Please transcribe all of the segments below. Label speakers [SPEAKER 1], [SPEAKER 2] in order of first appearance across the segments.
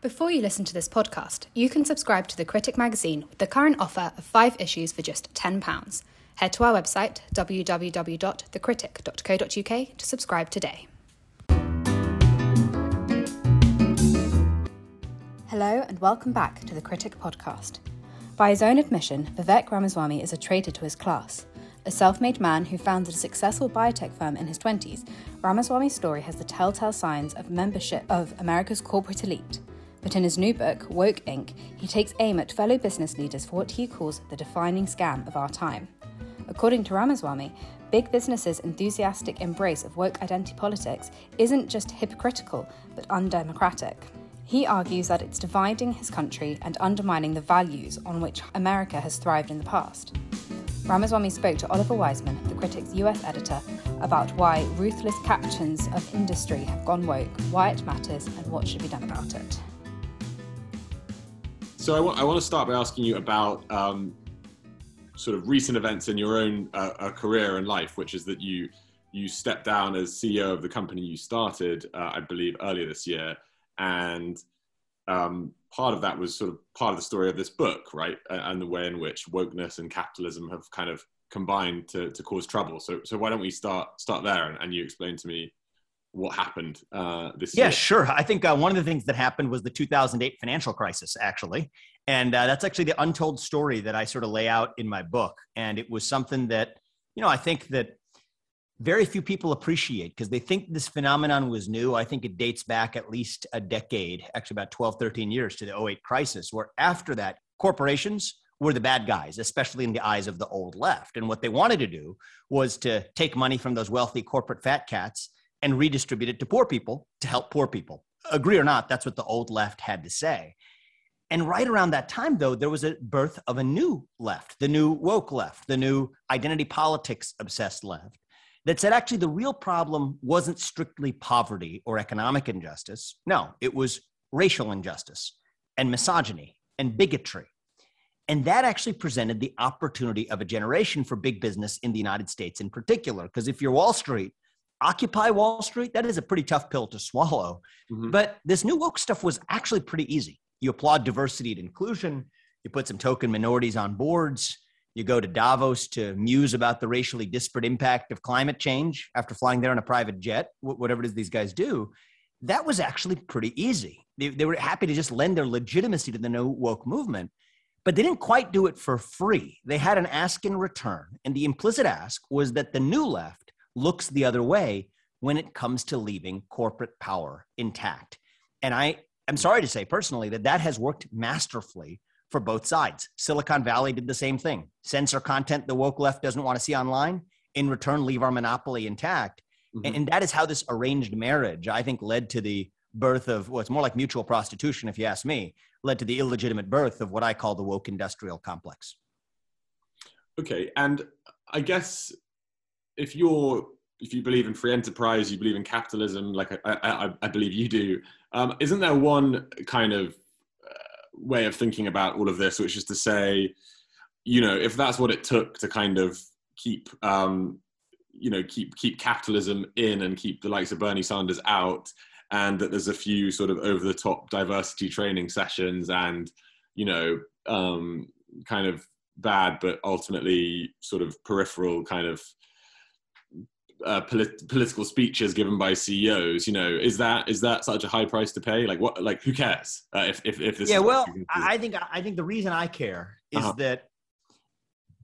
[SPEAKER 1] Before you listen to this podcast, you can subscribe to The Critic magazine with the current offer of five issues for just £10. Head to our website, www.thecritic.co.uk, to subscribe today. Hello, and welcome back to The Critic podcast. By his own admission, Vivek Ramaswamy is a traitor to his class. A self made man who founded a successful biotech firm in his 20s, Ramaswamy's story has the telltale signs of membership of America's corporate elite. But in his new book, Woke Inc., he takes aim at fellow business leaders for what he calls the defining scam of our time. According to Ramaswamy, big businesses' enthusiastic embrace of woke identity politics isn't just hypocritical, but undemocratic. He argues that it's dividing his country and undermining the values on which America has thrived in the past. Ramaswamy spoke to Oliver Wiseman, the critic's US editor, about why ruthless captains of industry have gone woke, why it matters, and what should be done about it.
[SPEAKER 2] So I, w- I want to start by asking you about um, sort of recent events in your own uh, uh, career and life, which is that you you stepped down as CEO of the company you started, uh, I believe, earlier this year, and um, part of that was sort of part of the story of this book, right? And the way in which wokeness and capitalism have kind of combined to, to cause trouble. So, so why don't we start start there, and, and you explain to me what happened uh, this
[SPEAKER 3] yeah,
[SPEAKER 2] year.
[SPEAKER 3] Yeah, sure. I think uh, one of the things that happened was the 2008 financial crisis, actually. And uh, that's actually the untold story that I sort of lay out in my book. And it was something that, you know, I think that very few people appreciate because they think this phenomenon was new. I think it dates back at least a decade, actually about 12, 13 years to the 08 crisis, where after that, corporations were the bad guys, especially in the eyes of the old left. And what they wanted to do was to take money from those wealthy corporate fat cats and redistribute it to poor people to help poor people. Agree or not, that's what the old left had to say. And right around that time, though, there was a birth of a new left, the new woke left, the new identity politics obsessed left, that said actually the real problem wasn't strictly poverty or economic injustice. No, it was racial injustice and misogyny and bigotry. And that actually presented the opportunity of a generation for big business in the United States in particular. Because if you're Wall Street, Occupy Wall Street, that is a pretty tough pill to swallow. Mm-hmm. But this new woke stuff was actually pretty easy. You applaud diversity and inclusion, you put some token minorities on boards, you go to Davos to muse about the racially disparate impact of climate change after flying there on a private jet, whatever it is these guys do. That was actually pretty easy. They, they were happy to just lend their legitimacy to the no woke movement, but they didn't quite do it for free. They had an ask in return. And the implicit ask was that the new left looks the other way when it comes to leaving corporate power intact. And I am sorry to say personally that that has worked masterfully for both sides. Silicon Valley did the same thing censor content the woke left doesn't want to see online, in return, leave our monopoly intact. Mm-hmm. And that is how this arranged marriage, I think, led to the birth of what's well, more like mutual prostitution, if you ask me, led to the illegitimate birth of what I call the woke industrial complex.
[SPEAKER 2] Okay. And I guess if you're if you believe in free enterprise, you believe in capitalism, like I, I, I believe you do. Um, isn't there one kind of uh, way of thinking about all of this, which is to say, you know, if that's what it took to kind of keep, um, you know, keep keep capitalism in and keep the likes of Bernie Sanders out, and that there's a few sort of over the top diversity training sessions and, you know, um, kind of bad but ultimately sort of peripheral kind of uh, polit- political speeches given by CEOs. You know, is that is that such a high price to pay? Like what? Like who cares uh, if, if if this?
[SPEAKER 3] Yeah, well, I think I think the reason I care is uh-huh. that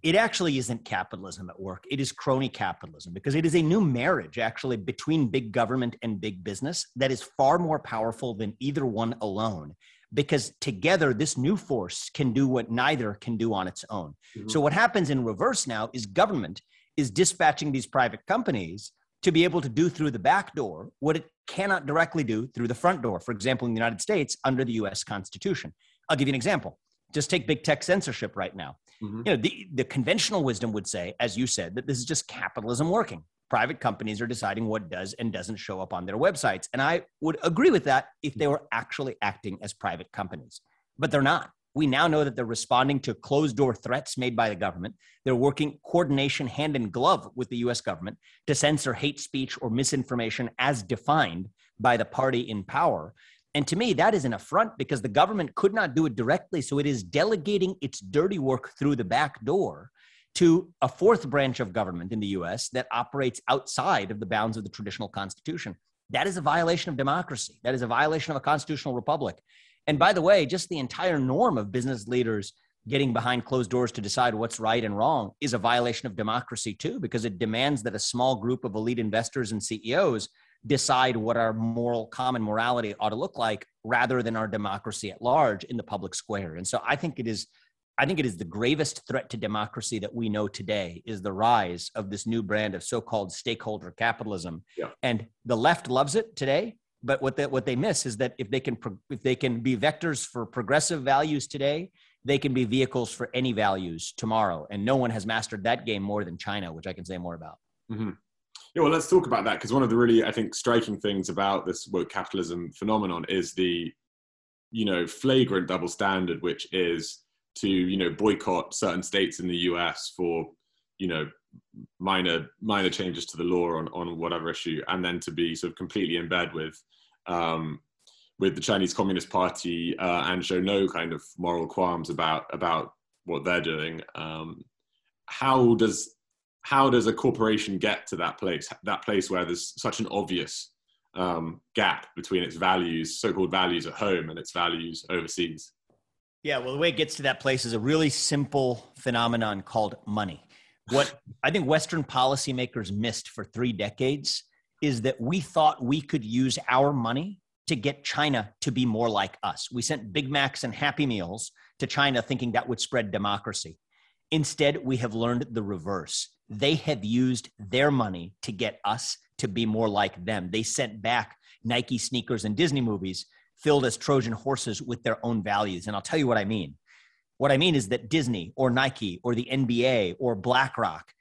[SPEAKER 3] it actually isn't capitalism at work. It is crony capitalism because it is a new marriage actually between big government and big business that is far more powerful than either one alone. Because together, this new force can do what neither can do on its own. Mm-hmm. So, what happens in reverse now is government is dispatching these private companies to be able to do through the back door what it cannot directly do through the front door. For example, in the United States, under the US Constitution. I'll give you an example. Just take big tech censorship right now. Mm-hmm. You know, the, the conventional wisdom would say, as you said, that this is just capitalism working. Private companies are deciding what does and doesn't show up on their websites. And I would agree with that if they were actually acting as private companies, but they're not. We now know that they're responding to closed door threats made by the government. They're working coordination hand in glove with the US government to censor hate speech or misinformation as defined by the party in power. And to me, that is an affront because the government could not do it directly. So it is delegating its dirty work through the back door to a fourth branch of government in the US that operates outside of the bounds of the traditional constitution. That is a violation of democracy. That is a violation of a constitutional republic. And by the way, just the entire norm of business leaders getting behind closed doors to decide what's right and wrong is a violation of democracy too, because it demands that a small group of elite investors and CEOs decide what our moral common morality ought to look like rather than our democracy at large in the public square. And so I think it is I think it is the gravest threat to democracy that we know today is the rise of this new brand of so-called stakeholder capitalism. Yeah. And the left loves it today, but what they, what they miss is that if they can if they can be vectors for progressive values today, they can be vehicles for any values tomorrow. And no one has mastered that game more than China, which I can say more about.
[SPEAKER 2] Mm-hmm. Yeah, well, let's talk about that because one of the really, I think, striking things about this woke capitalism phenomenon is the, you know, flagrant double standard, which is to you know boycott certain states in the US for you know minor minor changes to the law on on whatever issue, and then to be sort of completely in bed with um, with the Chinese Communist Party uh, and show no kind of moral qualms about about what they're doing. Um, how does how does a corporation get to that place that place where there's such an obvious um, gap between its values, so-called values at home, and its values overseas?
[SPEAKER 3] Yeah, well, the way it gets to that place is a really simple phenomenon called money. What I think Western policymakers missed for three decades is that we thought we could use our money to get China to be more like us. We sent Big Macs and Happy Meals to China thinking that would spread democracy. Instead, we have learned the reverse. They have used their money to get us to be more like them. They sent back Nike sneakers and Disney movies filled as Trojan horses with their own values. And I'll tell you what I mean. What I mean is that Disney or Nike or the NBA or BlackRock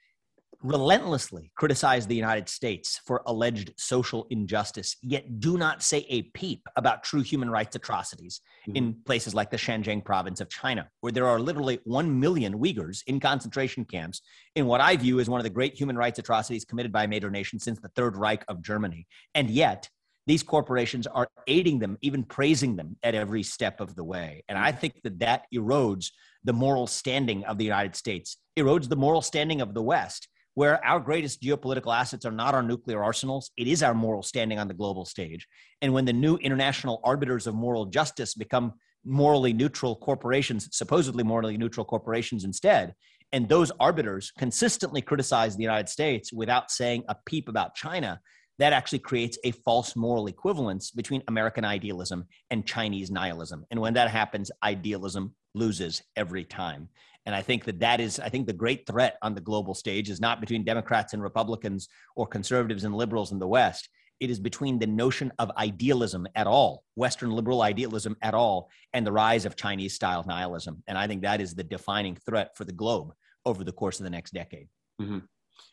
[SPEAKER 3] relentlessly criticize the United States for alleged social injustice, yet do not say a peep about true human rights atrocities mm-hmm. in places like the Xinjiang province of China, where there are literally 1 million Uyghurs in concentration camps in what I view as one of the great human rights atrocities committed by a major nation since the Third Reich of Germany. And yet, these corporations are aiding them, even praising them at every step of the way. And I think that that erodes the moral standing of the United States, erodes the moral standing of the West, where our greatest geopolitical assets are not our nuclear arsenals. It is our moral standing on the global stage. And when the new international arbiters of moral justice become morally neutral corporations, supposedly morally neutral corporations instead, and those arbiters consistently criticize the United States without saying a peep about China, that actually creates a false moral equivalence between American idealism and Chinese nihilism. And when that happens, idealism loses every time. And I think that that is, I think the great threat on the global stage is not between Democrats and Republicans or conservatives and liberals in the West. It is between the notion of idealism at all, Western liberal idealism at all, and the rise of Chinese style nihilism. And I think that is the defining threat for the globe over the course of the next decade.
[SPEAKER 2] Mm-hmm.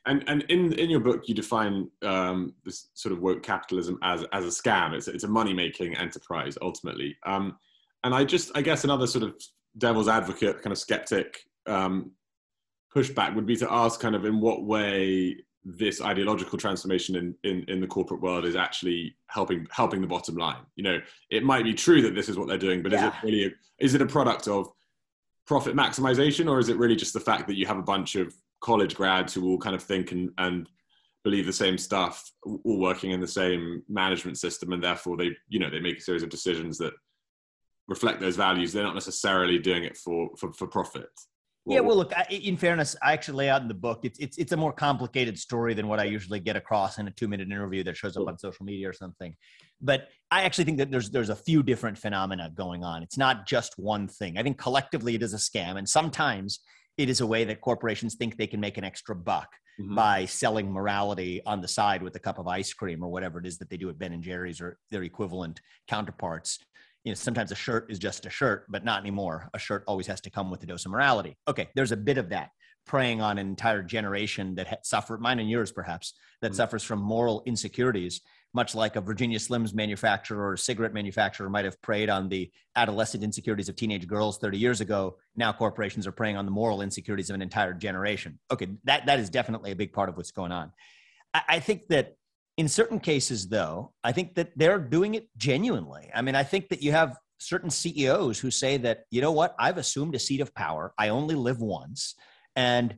[SPEAKER 2] And and in in your book, you define um, this sort of woke capitalism as as a scam. It's it's a money making enterprise ultimately. Um, and I just I guess another sort of devil's advocate kind of skeptic um, pushback would be to ask kind of in what way this ideological transformation in, in, in the corporate world is actually helping helping the bottom line. You know, it might be true that this is what they're doing, but yeah. is it really a, is it a product of profit maximization or is it really just the fact that you have a bunch of college grads who all kind of think and, and believe the same stuff, all working in the same management system, and therefore they, you know, they make a series of decisions that reflect those values. They're not necessarily doing it for for, for profit.
[SPEAKER 3] yeah, well, look. In fairness, I actually lay out in the book. It's it's it's a more complicated story than what I usually get across in a two minute interview that shows up on social media or something. But I actually think that there's there's a few different phenomena going on. It's not just one thing. I think collectively it is a scam, and sometimes it is a way that corporations think they can make an extra buck mm-hmm. by selling morality on the side with a cup of ice cream or whatever it is that they do at Ben and Jerry's or their equivalent counterparts. You know, sometimes a shirt is just a shirt, but not anymore. A shirt always has to come with a dose of morality. Okay, there's a bit of that preying on an entire generation that suffered, mine and yours perhaps, that mm-hmm. suffers from moral insecurities much like a Virginia Slims manufacturer or a cigarette manufacturer might have preyed on the adolescent insecurities of teenage girls 30 years ago, now corporations are preying on the moral insecurities of an entire generation. Okay, that, that is definitely a big part of what's going on. I, I think that In certain cases, though, I think that they're doing it genuinely. I mean, I think that you have certain CEOs who say that, you know what, I've assumed a seat of power. I only live once. And,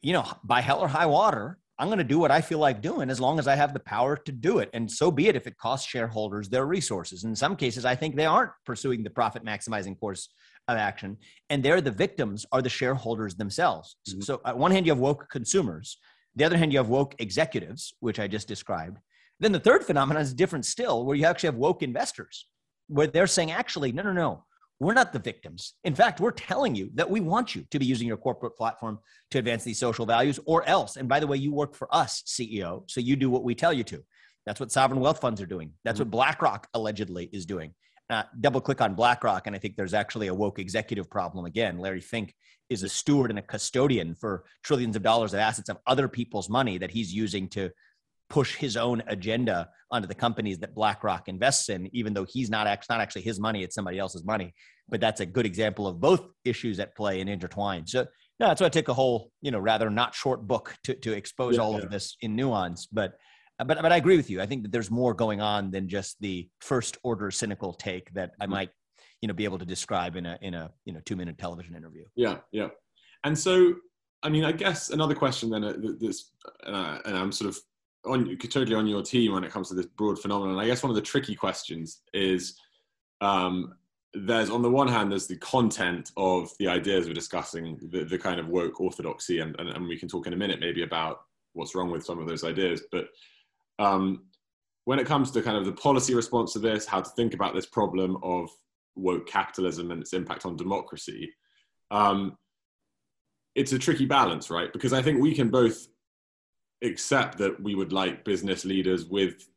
[SPEAKER 3] you know, by hell or high water, I'm going to do what I feel like doing as long as I have the power to do it. And so be it if it costs shareholders their resources. In some cases, I think they aren't pursuing the profit maximizing course of action. And they're the victims are the shareholders themselves. Mm-hmm. So, on one hand, you have woke consumers. The other hand, you have woke executives, which I just described. Then the third phenomenon is different still, where you actually have woke investors, where they're saying, actually, no, no, no, we're not the victims. In fact, we're telling you that we want you to be using your corporate platform to advance these social values or else. And by the way, you work for us, CEO, so you do what we tell you to. That's what sovereign wealth funds are doing. That's mm-hmm. what BlackRock allegedly is doing. Uh, double click on BlackRock, and I think there's actually a woke executive problem again. Larry Fink is a steward and a custodian for trillions of dollars of assets of other people's money that he's using to push his own agenda onto the companies that BlackRock invests in, even though he's not actually not actually his money, it's somebody else's money. But that's a good example of both issues at play and intertwined. So no, that's why I take a whole, you know, rather not short book to to expose yeah, all yeah. of this in nuance. But but but I agree with you. I think that there's more going on than just the first order cynical take that I mm-hmm. might, you know, be able to describe in a in a you know two minute television interview.
[SPEAKER 2] Yeah, yeah. And so, I mean, I guess another question then, uh, this, and, I, and I'm sort of on totally on your team when it comes to this broad phenomenon. I guess one of the tricky questions is um, there's on the one hand there's the content of the ideas we're discussing, the, the kind of woke orthodoxy, and, and, and we can talk in a minute maybe about what's wrong with some of those ideas. But um, when it comes to kind of the policy response to this, how to think about this problem of woke capitalism and its impact on democracy, um, it's a tricky balance, right? Because I think we can both accept that we would like business leaders with,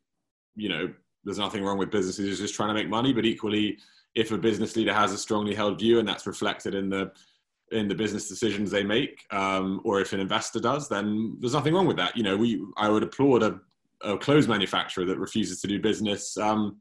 [SPEAKER 2] you know, there's nothing wrong with businesses just trying to make money, but equally, if a business leader has a strongly held view and that's reflected in the in the business decisions they make, um, or if an investor does, then there's nothing wrong with that. You know, we I would applaud a, a clothes manufacturer that refuses to do business um,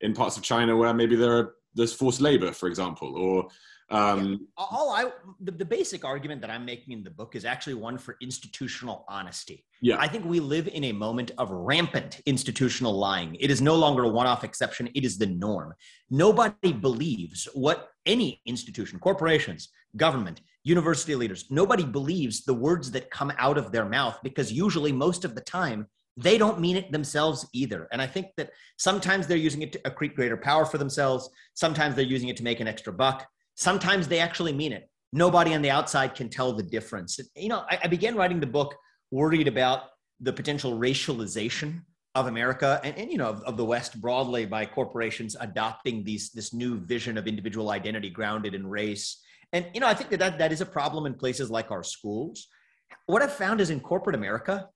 [SPEAKER 2] in parts of China where maybe there are there's forced labor, for example, or um,
[SPEAKER 3] yeah. All I the, the basic argument that I'm making in the book is actually one for institutional honesty.
[SPEAKER 2] Yeah.
[SPEAKER 3] I think we live in a moment of rampant institutional lying. It is no longer a one-off exception, it is the norm. Nobody believes what any institution, corporations, government, university leaders, nobody believes the words that come out of their mouth because usually most of the time they don't mean it themselves either. And I think that sometimes they're using it to accrete greater power for themselves. Sometimes they're using it to make an extra buck. Sometimes they actually mean it. Nobody on the outside can tell the difference. You know, I, I began writing the book worried about the potential racialization of America and, and you know of, of, the West broadly by corporations adopting these this new vision of individual identity grounded in race. And you know, I think that, that that is a problem in places like our schools. What I've found is in corporate America,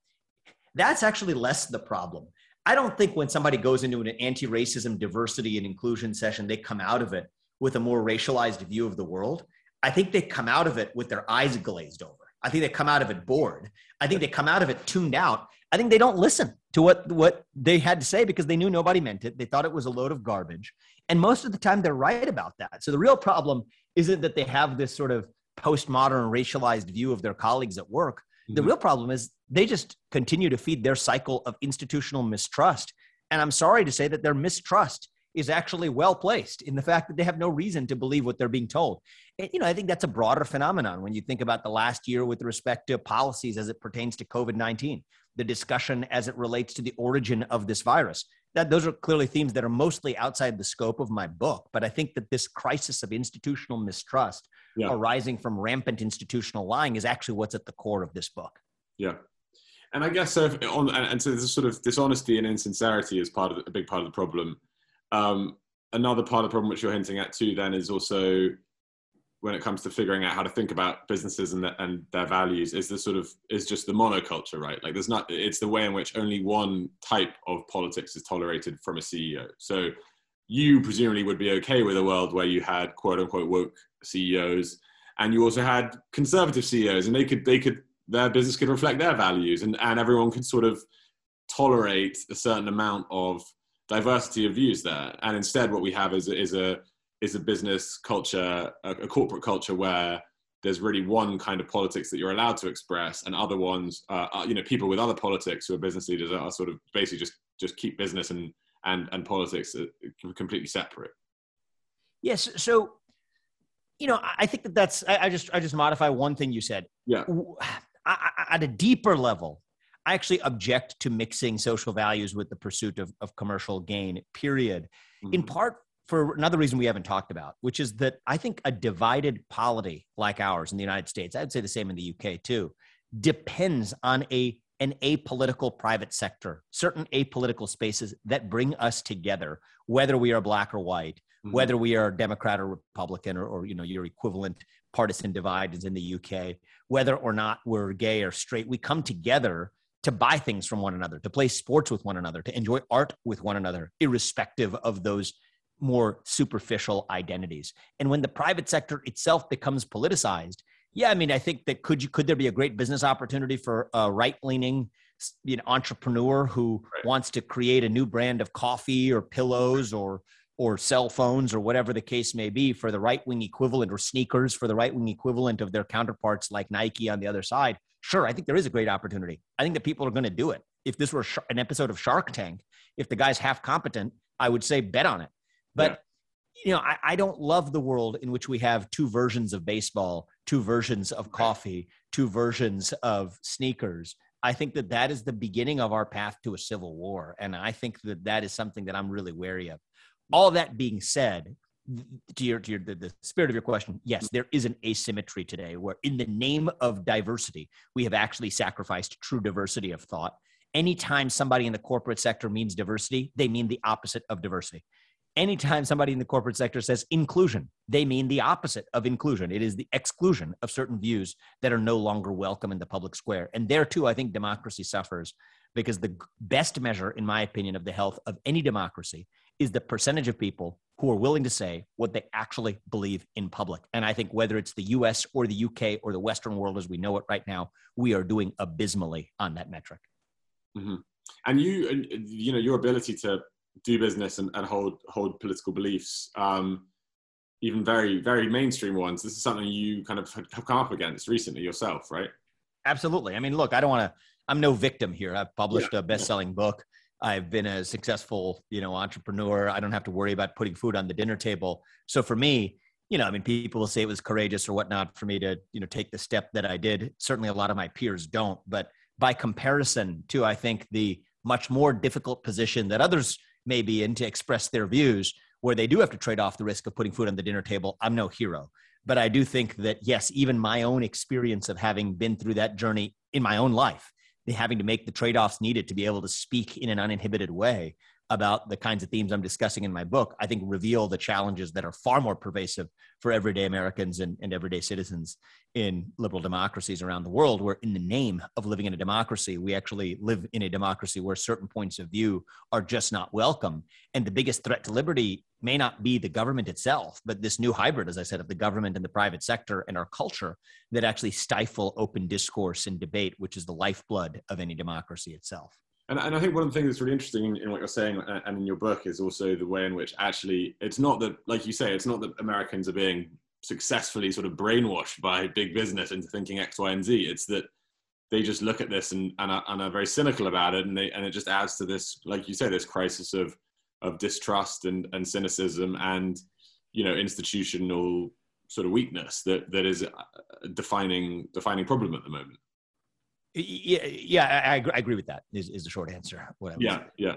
[SPEAKER 3] that's actually less the problem. I don't think when somebody goes into an anti-racism, diversity, and inclusion session, they come out of it with a more racialized view of the world, I think they come out of it with their eyes glazed over. I think they come out of it bored. I think they come out of it tuned out. I think they don't listen to what, what they had to say because they knew nobody meant it. They thought it was a load of garbage. And most of the time, they're right about that. So the real problem isn't that they have this sort of postmodern racialized view of their colleagues at work. Mm-hmm. The real problem is they just continue to feed their cycle of institutional mistrust. And I'm sorry to say that their mistrust is actually well placed in the fact that they have no reason to believe what they're being told. And, you know, I think that's a broader phenomenon when you think about the last year with respect to policies as it pertains to COVID 19, the discussion as it relates to the origin of this virus. That those are clearly themes that are mostly outside the scope of my book. But I think that this crisis of institutional mistrust yeah. arising from rampant institutional lying is actually what's at the core of this book.
[SPEAKER 2] Yeah. And I guess so on, and so this sort of dishonesty and insincerity is part of the, a big part of the problem. Um, another part of the problem which you're hinting at too then is also when it comes to figuring out how to think about businesses and, the, and their values is the sort of is just the monoculture right? Like there's not it's the way in which only one type of politics is tolerated from a ceo so you presumably would be okay with a world where you had quote unquote woke ceos and you also had conservative ceos and they could they could their business could reflect their values and, and everyone could sort of tolerate a certain amount of diversity of views there. And instead, what we have is, is a is a business culture, a, a corporate culture where there's really one kind of politics that you're allowed to express, and other ones, uh, are, you know, people with other politics who are business leaders are sort of basically just just keep business and and and politics uh, completely separate.
[SPEAKER 3] Yes. So, you know, I think that that's. I, I just I just modify one thing you said.
[SPEAKER 2] Yeah.
[SPEAKER 3] At a deeper level, I actually object to mixing social values with the pursuit of, of commercial gain. Period. Mm-hmm. In part for another reason we haven't talked about, which is that I think a divided polity like ours in the United States, I'd say the same in the UK too, depends on a an apolitical private sector, certain apolitical spaces that bring us together, whether we are black or white, mm-hmm. whether we are Democrat or Republican or, or you know your equivalent partisan divide is in the UK, whether or not we're gay or straight, we come together to buy things from one another, to play sports with one another, to enjoy art with one another, irrespective of those more superficial identities. And when the private sector itself becomes politicized, yeah, I mean, I think that could you could there be a great business opportunity for a right leaning you know, entrepreneur who right. wants to create a new brand of coffee or pillows or or cell phones or whatever the case may be for the right wing equivalent or sneakers for the right wing equivalent of their counterparts like Nike on the other side. Sure, I think there is a great opportunity. I think that people are going to do it. If this were an episode of Shark Tank, if the guy's half competent, I would say bet on it. But yeah. you know, I, I don't love the world in which we have two versions of baseball, two versions of coffee, two versions of sneakers. I think that that is the beginning of our path to a civil war, and I think that that is something that I'm really wary of. All that being said, to your to your the, the, spirit of your question, yes, there is an asymmetry today where, in the name of diversity, we have actually sacrificed true diversity of thought. Anytime somebody in the corporate sector means diversity, they mean the opposite of diversity anytime somebody in the corporate sector says inclusion, they mean the opposite of inclusion. It is the exclusion of certain views that are no longer welcome in the public square. And there too, I think democracy suffers because the best measure, in my opinion, of the health of any democracy is the percentage of people who are willing to say what they actually believe in public. And I think whether it's the US or the UK or the Western world as we know it right now, we are doing abysmally on that metric.
[SPEAKER 2] Mm-hmm. And you, you know, your ability to do business and, and hold hold political beliefs, um, even very very mainstream ones. This is something you kind of have come up against recently yourself, right?
[SPEAKER 3] Absolutely. I mean, look, I don't want to. I'm no victim here. I've published yeah. a best-selling book. I've been a successful, you know, entrepreneur. I don't have to worry about putting food on the dinner table. So for me, you know, I mean, people will say it was courageous or whatnot for me to, you know, take the step that I did. Certainly, a lot of my peers don't. But by comparison to, I think the much more difficult position that others may be in to express their views where they do have to trade off the risk of putting food on the dinner table. I'm no hero. But I do think that, yes, even my own experience of having been through that journey in my own life, having to make the trade offs needed to be able to speak in an uninhibited way about the kinds of themes I'm discussing in my book, I think reveal the challenges that are far more pervasive for everyday Americans and, and everyday citizens in liberal democracies around the world, where in the name of living in a democracy, we actually live in a democracy where certain points of view are just not welcome. And the biggest threat to liberty may not be the government itself, but this new hybrid, as I said, of the government and the private sector and our culture that actually stifle open discourse and debate, which is the lifeblood of any democracy itself.
[SPEAKER 2] And, and I think one of the things that's really interesting in, in, what you're saying uh, and in your book is also the way in which actually it's not that, like you say, it's not that Americans are being successfully sort of brainwashed by big business into thinking X, Y, and Z. It's that they just look at this and, and, are, and are very cynical about it, and they and it just adds to this, like you say, this crisis of of distrust and, and cynicism and you know institutional sort of weakness that that is a defining defining problem at the moment.
[SPEAKER 3] Yeah, yeah, I, I agree with that. Is, is the short answer?
[SPEAKER 2] yeah, yeah.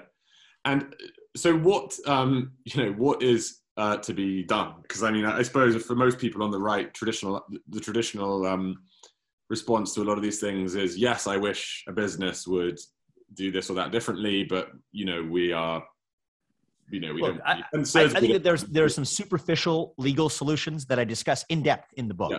[SPEAKER 2] And so, what um, you know, what is uh, to be done? Because I mean, I suppose for most people on the right, traditional the traditional um, response to a lot of these things is yes, I wish a business would do this or that differently, but you know, we are. You know, we Look, don't. I,
[SPEAKER 3] I, I think that there's there are some superficial legal solutions that I discuss in depth in the book. Yeah.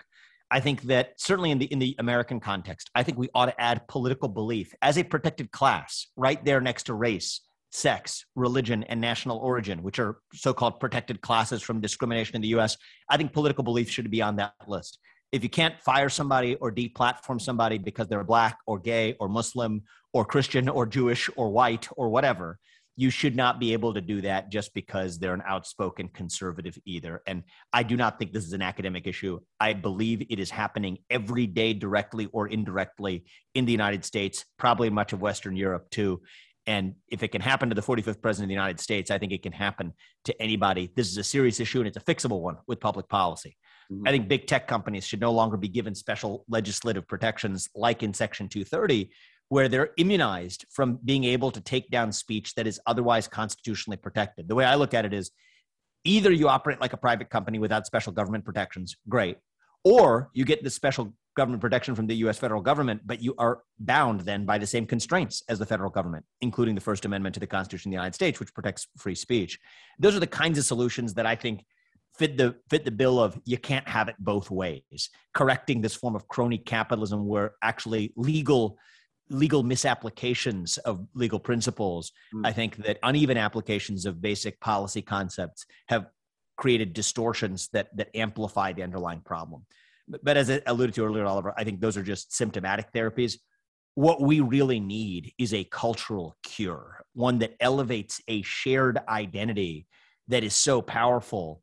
[SPEAKER 3] I think that certainly in the in the American context, I think we ought to add political belief as a protected class right there next to race, sex, religion, and national origin, which are so-called protected classes from discrimination in the US. I think political belief should be on that list. If you can't fire somebody or deplatform somebody because they're black or gay or Muslim or Christian or Jewish or white or whatever, you should not be able to do that just because they're an outspoken conservative either. And I do not think this is an academic issue. I believe it is happening every day, directly or indirectly, in the United States, probably much of Western Europe too. And if it can happen to the 45th president of the United States, I think it can happen to anybody. This is a serious issue and it's a fixable one with public policy. Mm-hmm. I think big tech companies should no longer be given special legislative protections like in Section 230, where they're immunized from being able to take down speech that is otherwise constitutionally protected. The way I look at it is either you operate like a private company without special government protections, great, or you get the special government protection from the US federal government, but you are bound then by the same constraints as the federal government, including the First Amendment to the Constitution of the United States, which protects free speech. Those are the kinds of solutions that I think fit the fit the bill of you can't have it both ways correcting this form of crony capitalism where actually legal legal misapplications of legal principles mm. i think that uneven applications of basic policy concepts have created distortions that that amplify the underlying problem but as I alluded to earlier, Oliver, I think those are just symptomatic therapies. What we really need is a cultural cure, one that elevates a shared identity that is so powerful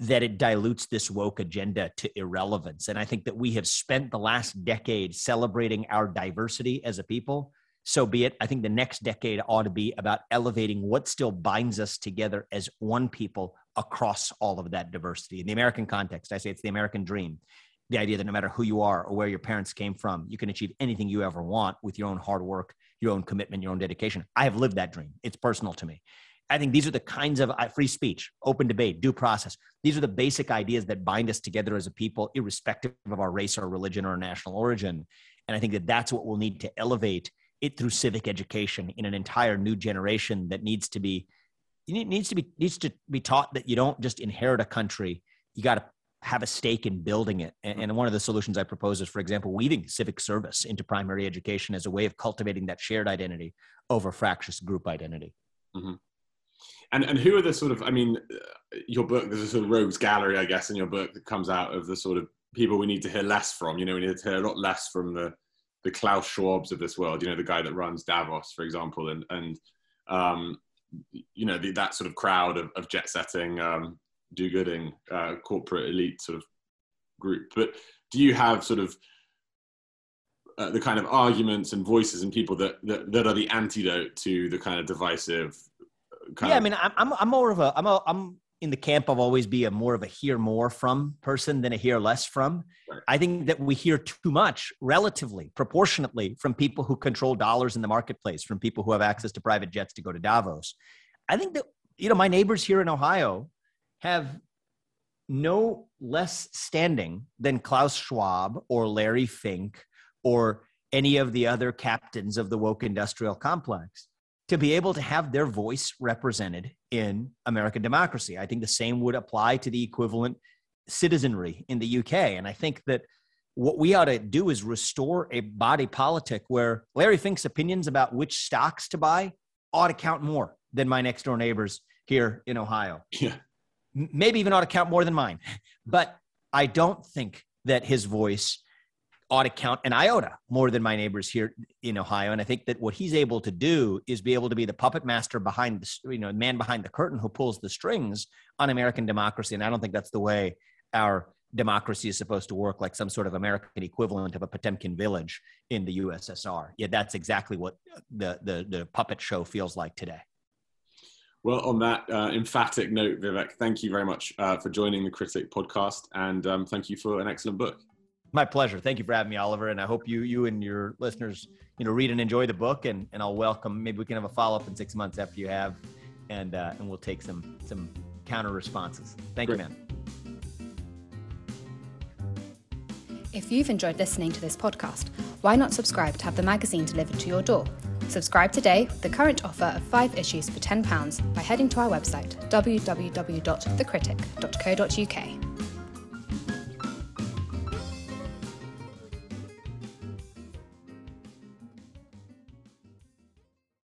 [SPEAKER 3] that it dilutes this woke agenda to irrelevance. And I think that we have spent the last decade celebrating our diversity as a people. So be it. I think the next decade ought to be about elevating what still binds us together as one people across all of that diversity. In the American context, I say it's the American dream the idea that no matter who you are or where your parents came from, you can achieve anything you ever want with your own hard work, your own commitment, your own dedication. I have lived that dream. It's personal to me. I think these are the kinds of uh, free speech, open debate, due process. These are the basic ideas that bind us together as a people, irrespective of our race or religion or national origin. And I think that that's what we'll need to elevate it through civic education in an entire new generation that needs to be needs to be needs to be taught that you don't just inherit a country. You got to have a stake in building it. And, one of the solutions I propose is, for example, weaving civic service into primary education as a way of cultivating that shared identity over fractious group identity.
[SPEAKER 2] Mm-hmm. And and who are the sort of? I mean, your book. There's a sort of rogues gallery, I guess, in your book that comes out of the sort of people we need to hear less from. You know, we need to hear a lot less from the the Klaus Schwabs of this world. You know, the guy that runs Davos, for example, and and um, you know the, that sort of crowd of, of jet setting um, do-gooding uh, corporate elite sort of group. But do you have sort of uh, the kind of arguments and voices and people that, that, that are the antidote to the kind of divisive?
[SPEAKER 3] Yeah, I mean, I'm I'm more of a I'm a I'm in the camp of always be a more of a hear more from person than a hear less from. Right. I think that we hear too much relatively, proportionately from people who control dollars in the marketplace, from people who have access to private jets to go to Davos. I think that, you know, my neighbors here in Ohio have no less standing than Klaus Schwab or Larry Fink or any of the other captains of the woke industrial complex to be able to have their voice represented in American democracy. I think the same would apply to the equivalent citizenry in the UK. And I think that what we ought to do is restore a body politic where Larry Fink's opinions about which stocks to buy ought to count more than my next door neighbors here in Ohio.
[SPEAKER 2] Yeah
[SPEAKER 3] maybe even ought to count more than mine. But I don't think that his voice ought to count an iota more than my neighbors here in Ohio. And I think that what he's able to do is be able to be the puppet master behind the, you know, man behind the curtain who pulls the strings on American democracy. And I don't think that's the way our democracy is supposed to work, like some sort of American equivalent of a Potemkin village in the USSR. Yeah, that's exactly what the, the, the puppet show feels like today.
[SPEAKER 2] Well, on that uh, emphatic note, Vivek, thank you very much uh, for joining the Critic podcast, and um, thank you for an excellent book.
[SPEAKER 3] My pleasure. Thank you for having me, Oliver, and I hope you you and your listeners you know read and enjoy the book, and and I'll welcome. Maybe we can have a follow up in six months after you have, and uh, and we'll take some some counter responses. Thank Great. you, man.
[SPEAKER 1] If you've enjoyed listening to this podcast, why not subscribe to have the magazine delivered to your door? Subscribe today with the current offer of five issues for £10 by heading to our website www.thecritic.co.uk.